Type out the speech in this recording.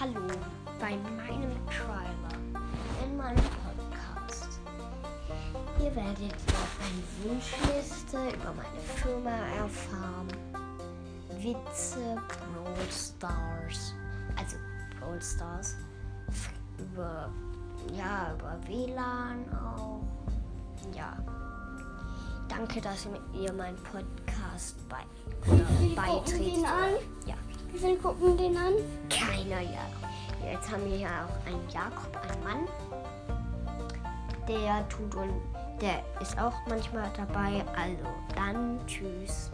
Hallo bei meinem Trailer in meinem Podcast. Ihr werdet auf eine Wunschliste, über meine Firma erfahren, Witze, Brawl Stars, also Brawl Stars, über, ja, über WLAN auch, ja. Danke, dass ihr meinen Podcast bei, äh, beitreten. Ja. Viele gucken den an? keiner, ja. Jetzt haben wir ja auch einen Jakob, einen Mann. Der tut und der ist auch manchmal dabei. Also dann tschüss.